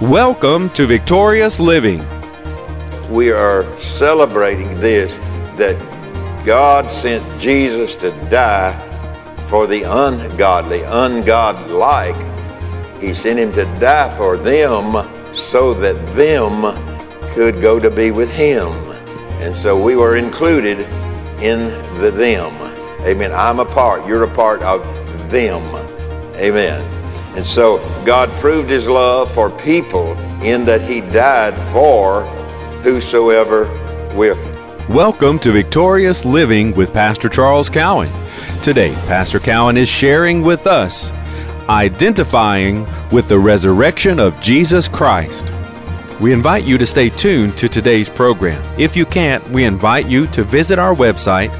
Welcome to Victorious Living. We are celebrating this that God sent Jesus to die for the ungodly, ungodlike. He sent him to die for them so that them could go to be with him. And so we were included in the them. Amen. I'm a part, you're a part of them. Amen. And so God proved his love for people in that he died for whosoever will. Welcome to Victorious Living with Pastor Charles Cowan. Today, Pastor Cowan is sharing with us identifying with the resurrection of Jesus Christ. We invite you to stay tuned to today's program. If you can't, we invite you to visit our website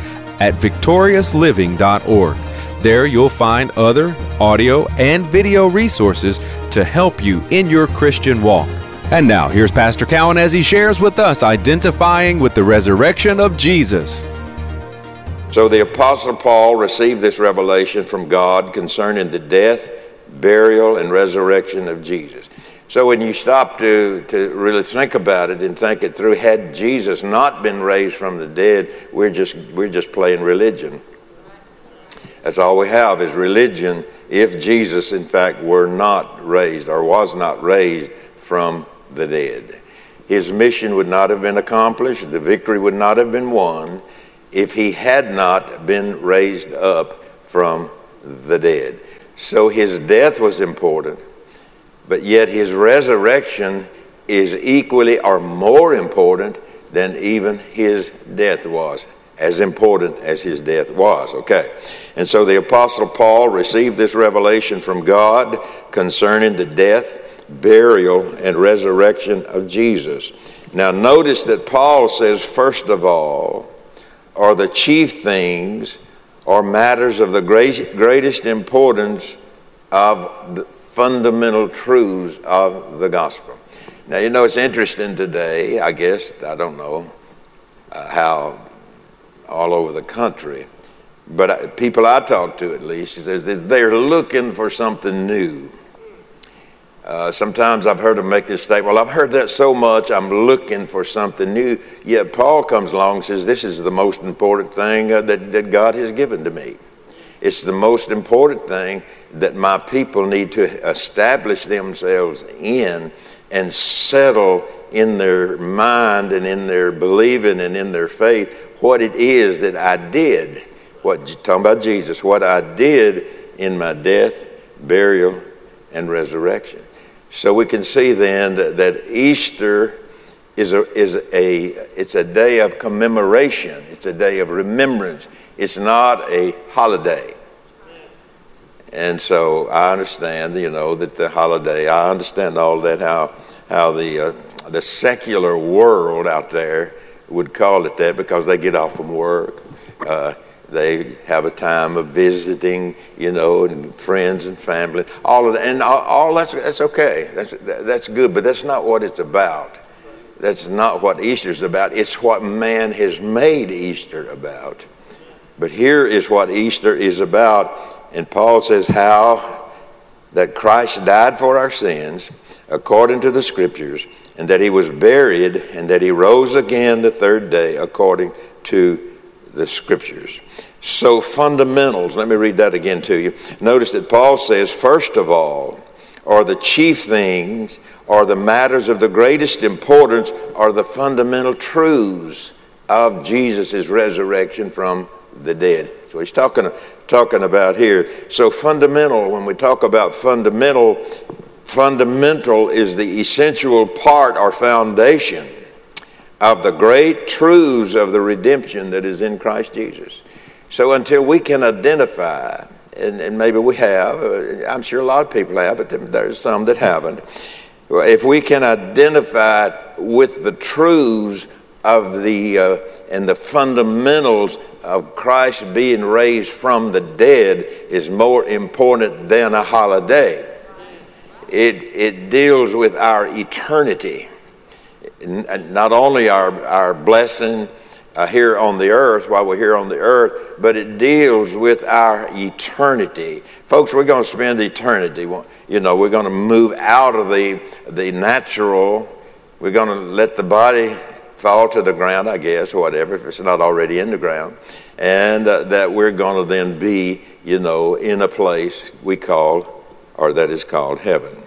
at victoriousliving.org. There you'll find other audio and video resources to help you in your Christian walk. And now, here's Pastor Cowan as he shares with us identifying with the resurrection of Jesus. So the Apostle Paul received this revelation from God concerning the death, burial, and resurrection of Jesus. So when you stop to, to really think about it and think it through, had Jesus not been raised from the dead, we're just, we're just playing religion. That's all we have is religion if Jesus, in fact, were not raised or was not raised from the dead. His mission would not have been accomplished, the victory would not have been won if he had not been raised up from the dead. So his death was important, but yet his resurrection is equally or more important than even his death was as important as his death was. Okay. And so the Apostle Paul received this revelation from God concerning the death, burial, and resurrection of Jesus. Now, notice that Paul says, first of all, are the chief things or matters of the great, greatest importance of the fundamental truths of the gospel. Now, you know, it's interesting today, I guess, I don't know uh, how all over the country. But people I talk to, at least, says they're looking for something new. Uh, sometimes I've heard them make this statement. Well, I've heard that so much, I'm looking for something new. Yet Paul comes along and says, This is the most important thing uh, that, that God has given to me. It's the most important thing that my people need to establish themselves in and settle in their mind and in their believing and in their faith what it is that I did. What talking about Jesus? What I did in my death, burial, and resurrection. So we can see then that, that Easter is a, is a it's a day of commemoration. It's a day of remembrance. It's not a holiday. And so I understand, you know, that the holiday. I understand all that how how the uh, the secular world out there would call it that because they get off from work. Uh, they have a time of visiting, you know, and friends and family, all of that, and all, all that's that's okay. That's that's good, but that's not what it's about. That's not what Easter's about. It's what man has made Easter about. But here is what Easter is about, and Paul says how that Christ died for our sins according to the Scriptures and that he was buried, and that he rose again the third day, according to the scriptures. So, fundamentals, let me read that again to you. Notice that Paul says, first of all, are the chief things, are the matters of the greatest importance, are the fundamental truths of Jesus' resurrection from the dead. So he's talking, talking about here. So, fundamental, when we talk about fundamental, fundamental is the essential part or foundation of the great truths of the redemption that is in Christ Jesus. So until we can identify, and, and maybe we have, uh, I'm sure a lot of people have, but there's some that haven't. If we can identify with the truths of the uh, and the fundamentals of Christ being raised from the dead is more important than a holiday it, it deals with our eternity. Not only our, our blessing, uh, here on the earth while we're here on the earth, but it deals with our eternity. Folks, we're going to spend eternity. You know, we're going to move out of the, the natural. We're going to let the body fall to the ground, I guess, or whatever, if it's not already in the ground. And uh, that we're going to then be, you know, in a place we call, or that is called heaven.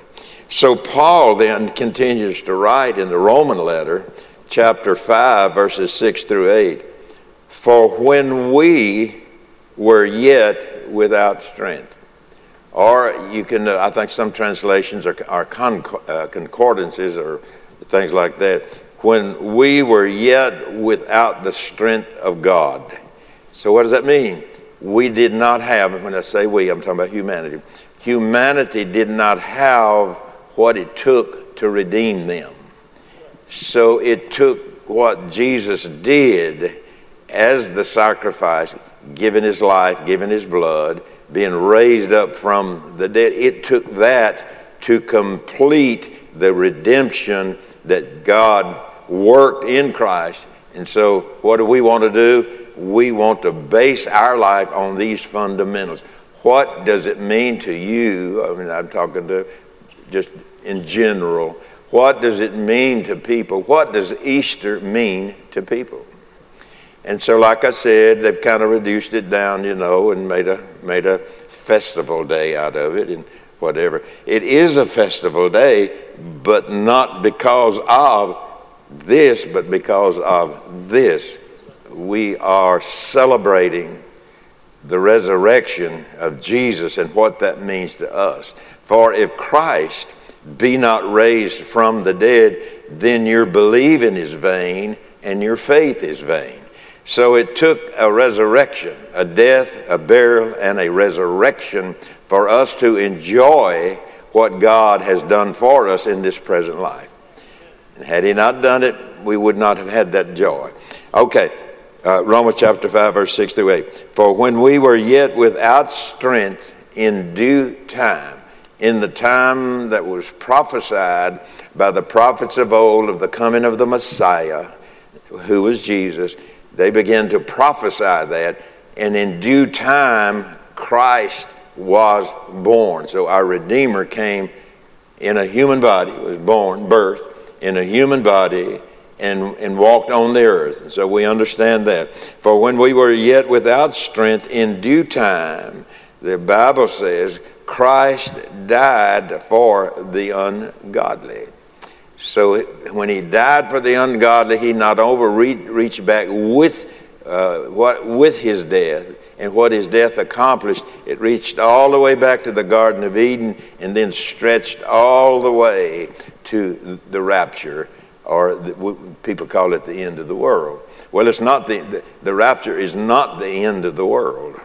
So Paul then continues to write in the Roman letter chapter 5, verses 6 through 8. For when we were yet without strength, or you can, I think some translations are, are uh, concordances or things like that. When we were yet without the strength of God. So, what does that mean? We did not have, when I say we, I'm talking about humanity. Humanity did not have what it took to redeem them. So it took what Jesus did as the sacrifice, giving his life, giving his blood, being raised up from the dead. It took that to complete the redemption that God worked in Christ. And so, what do we want to do? We want to base our life on these fundamentals. What does it mean to you? I mean, I'm talking to just in general what does it mean to people? What does Easter mean to people? And so, like I said, they've kind of reduced it down, you know, and made a, made a festival day out of it and whatever. It is a festival day, but not because of this, but because of this. We are celebrating the resurrection of Jesus and what that means to us. For if Christ be not raised from the dead, then your believing is vain and your faith is vain. So it took a resurrection, a death, a burial, and a resurrection for us to enjoy what God has done for us in this present life. And had He not done it, we would not have had that joy. Okay, uh, Romans chapter 5, verse 6 through 8. For when we were yet without strength, in due time, in the time that was prophesied by the prophets of old of the coming of the Messiah, who was Jesus. They began to prophesy that, and in due time, Christ was born. So our Redeemer came in a human body, was born, birth, in a human body, and, and walked on the earth. And so we understand that. For when we were yet without strength, in due time, the Bible says, Christ died for the ungodly. So when he died for the ungodly, he not only reached back with uh, what with his death and what his death accomplished. It reached all the way back to the Garden of Eden and then stretched all the way to the rapture, or the, people call it the end of the world. Well, it's not the, the, the rapture is not the end of the world.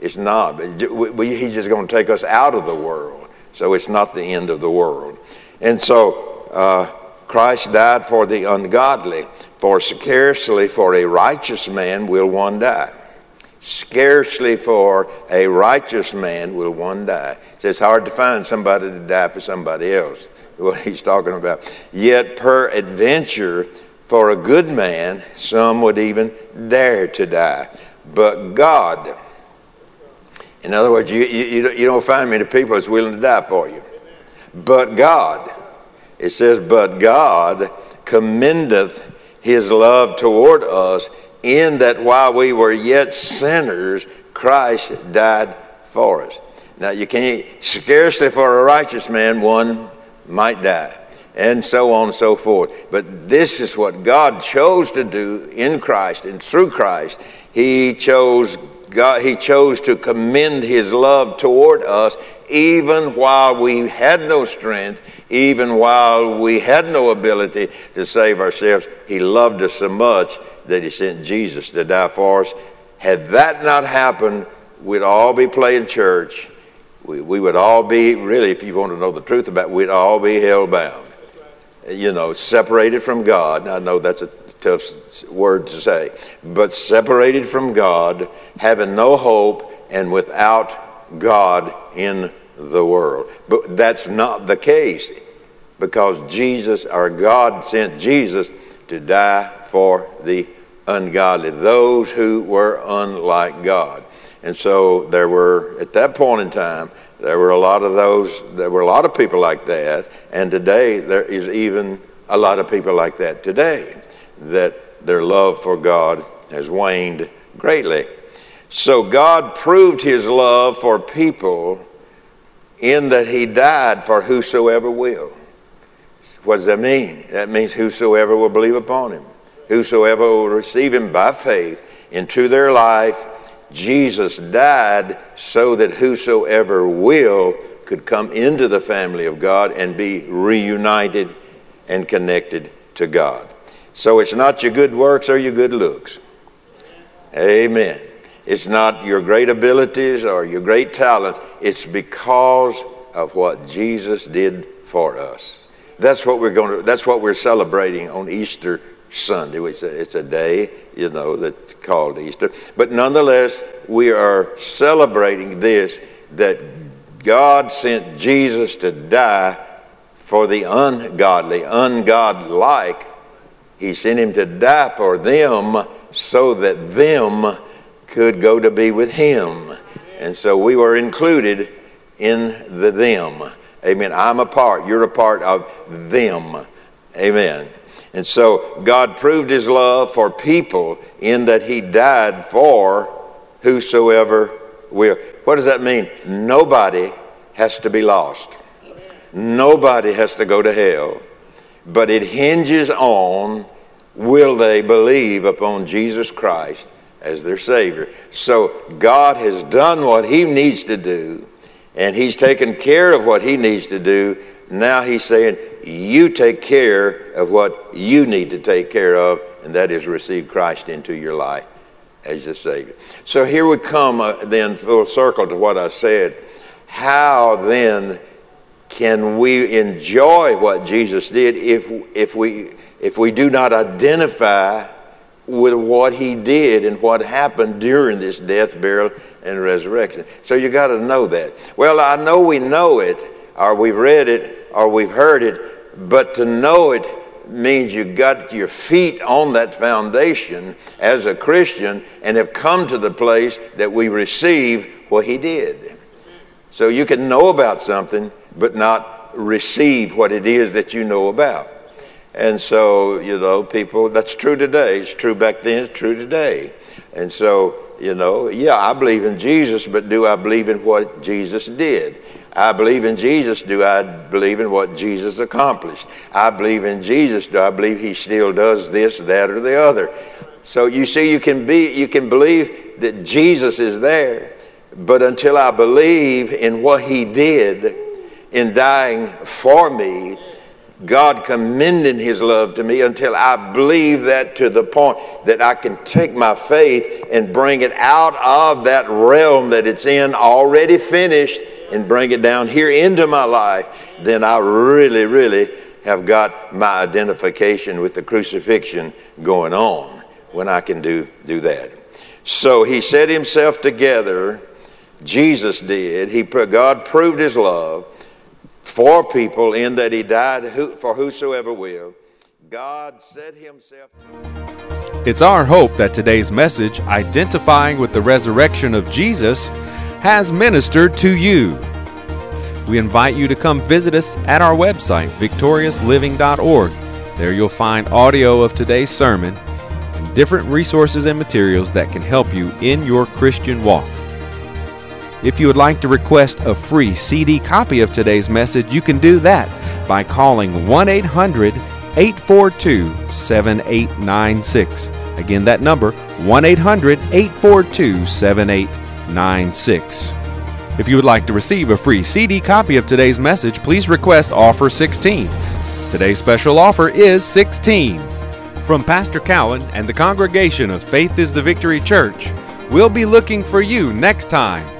It's not. he's just going to take us out of the world. So it's not the end of the world. And so uh, Christ died for the ungodly, for scarcely for a righteous man will one die. Scarcely for a righteous man will one die. It's hard to find somebody to die for somebody else, what he's talking about. Yet, per adventure, for a good man, some would even dare to die. But God, in other words, you, you, you don't find many people that's willing to die for you. But God, it says, but God commendeth his love toward us in that while we were yet sinners, Christ died for us. Now, you can't, scarcely for a righteous man, one might die, and so on and so forth. But this is what God chose to do in Christ and through Christ. He chose God, He chose to commend His love toward us even while we had no strength, even while we had no ability to save ourselves. He loved us so much that He sent Jesus to die for us. Had that not happened, we'd all be playing church. We, we would all be, really, if you want to know the truth about it, we'd all be hell bound. You know, separated from God. I know that's a tough word to say, but separated from God, having no hope, and without God in the world. But that's not the case because Jesus, our God, sent Jesus to die for the ungodly, those who were unlike God. And so there were, at that point in time, there were a lot of those, there were a lot of people like that. And today, there is even a lot of people like that today, that their love for God has waned greatly. So God proved his love for people in that he died for whosoever will. What does that mean? That means whosoever will believe upon him, whosoever will receive him by faith into their life Jesus died so that whosoever will could come into the family of God and be reunited and connected to God. So it's not your good works or your good looks. Amen. It's not your great abilities or your great talents. It's because of what Jesus did for us. That's what we're going to that's what we're celebrating on Easter Sunday. It's a, it's a day, you know, that's called Easter. But nonetheless, we are celebrating this that God sent Jesus to die for the ungodly, ungodlike. He sent him to die for them so that them could go to be with him. And so we were included in the them. Amen. I'm a part, you're a part of them. Amen. And so God proved his love for people in that he died for whosoever will. What does that mean? Nobody has to be lost. Nobody has to go to hell. But it hinges on will they believe upon Jesus Christ as their Savior. So God has done what He needs to do, and He's taken care of what He needs to do. Now He's saying, you take care of what you need to take care of, and that is receive Christ into your life as the Savior. So here we come uh, then full circle to what I said. How then can we enjoy what Jesus did if, if, we, if we do not identify with what he did and what happened during this death, burial, and resurrection? So you got to know that. Well, I know we know it, or we've read it, or we've heard it, but to know it means you got your feet on that foundation as a Christian and have come to the place that we receive what he did. So you can know about something, but not receive what it is that you know about. And so, you know, people, that's true today. It's true back then, it's true today. And so, you know, yeah, I believe in Jesus, but do I believe in what Jesus did? I believe in Jesus. Do I believe in what Jesus accomplished? I believe in Jesus. Do I believe he still does this, that, or the other? So you see, you can be, you can believe that Jesus is there, but until I believe in what he did in dying for me, God commending his love to me until I believe that to the point that I can take my faith and bring it out of that realm that it's in already finished and bring it down here into my life, then I really, really have got my identification with the crucifixion going on when I can do, do that. So he set himself together. Jesus did. He, God proved his love for people in that he died for whosoever will. God set himself. It's our hope that today's message, identifying with the resurrection of Jesus, has ministered to you. We invite you to come visit us at our website, victoriousliving.org. There you'll find audio of today's sermon and different resources and materials that can help you in your Christian walk. If you would like to request a free CD copy of today's message, you can do that by calling 1 800 842 7896. Again, that number 1 800 842 7896. If you would like to receive a free CD copy of today's message, please request offer 16. Today's special offer is 16. From Pastor Cowan and the congregation of Faith is the Victory Church, we'll be looking for you next time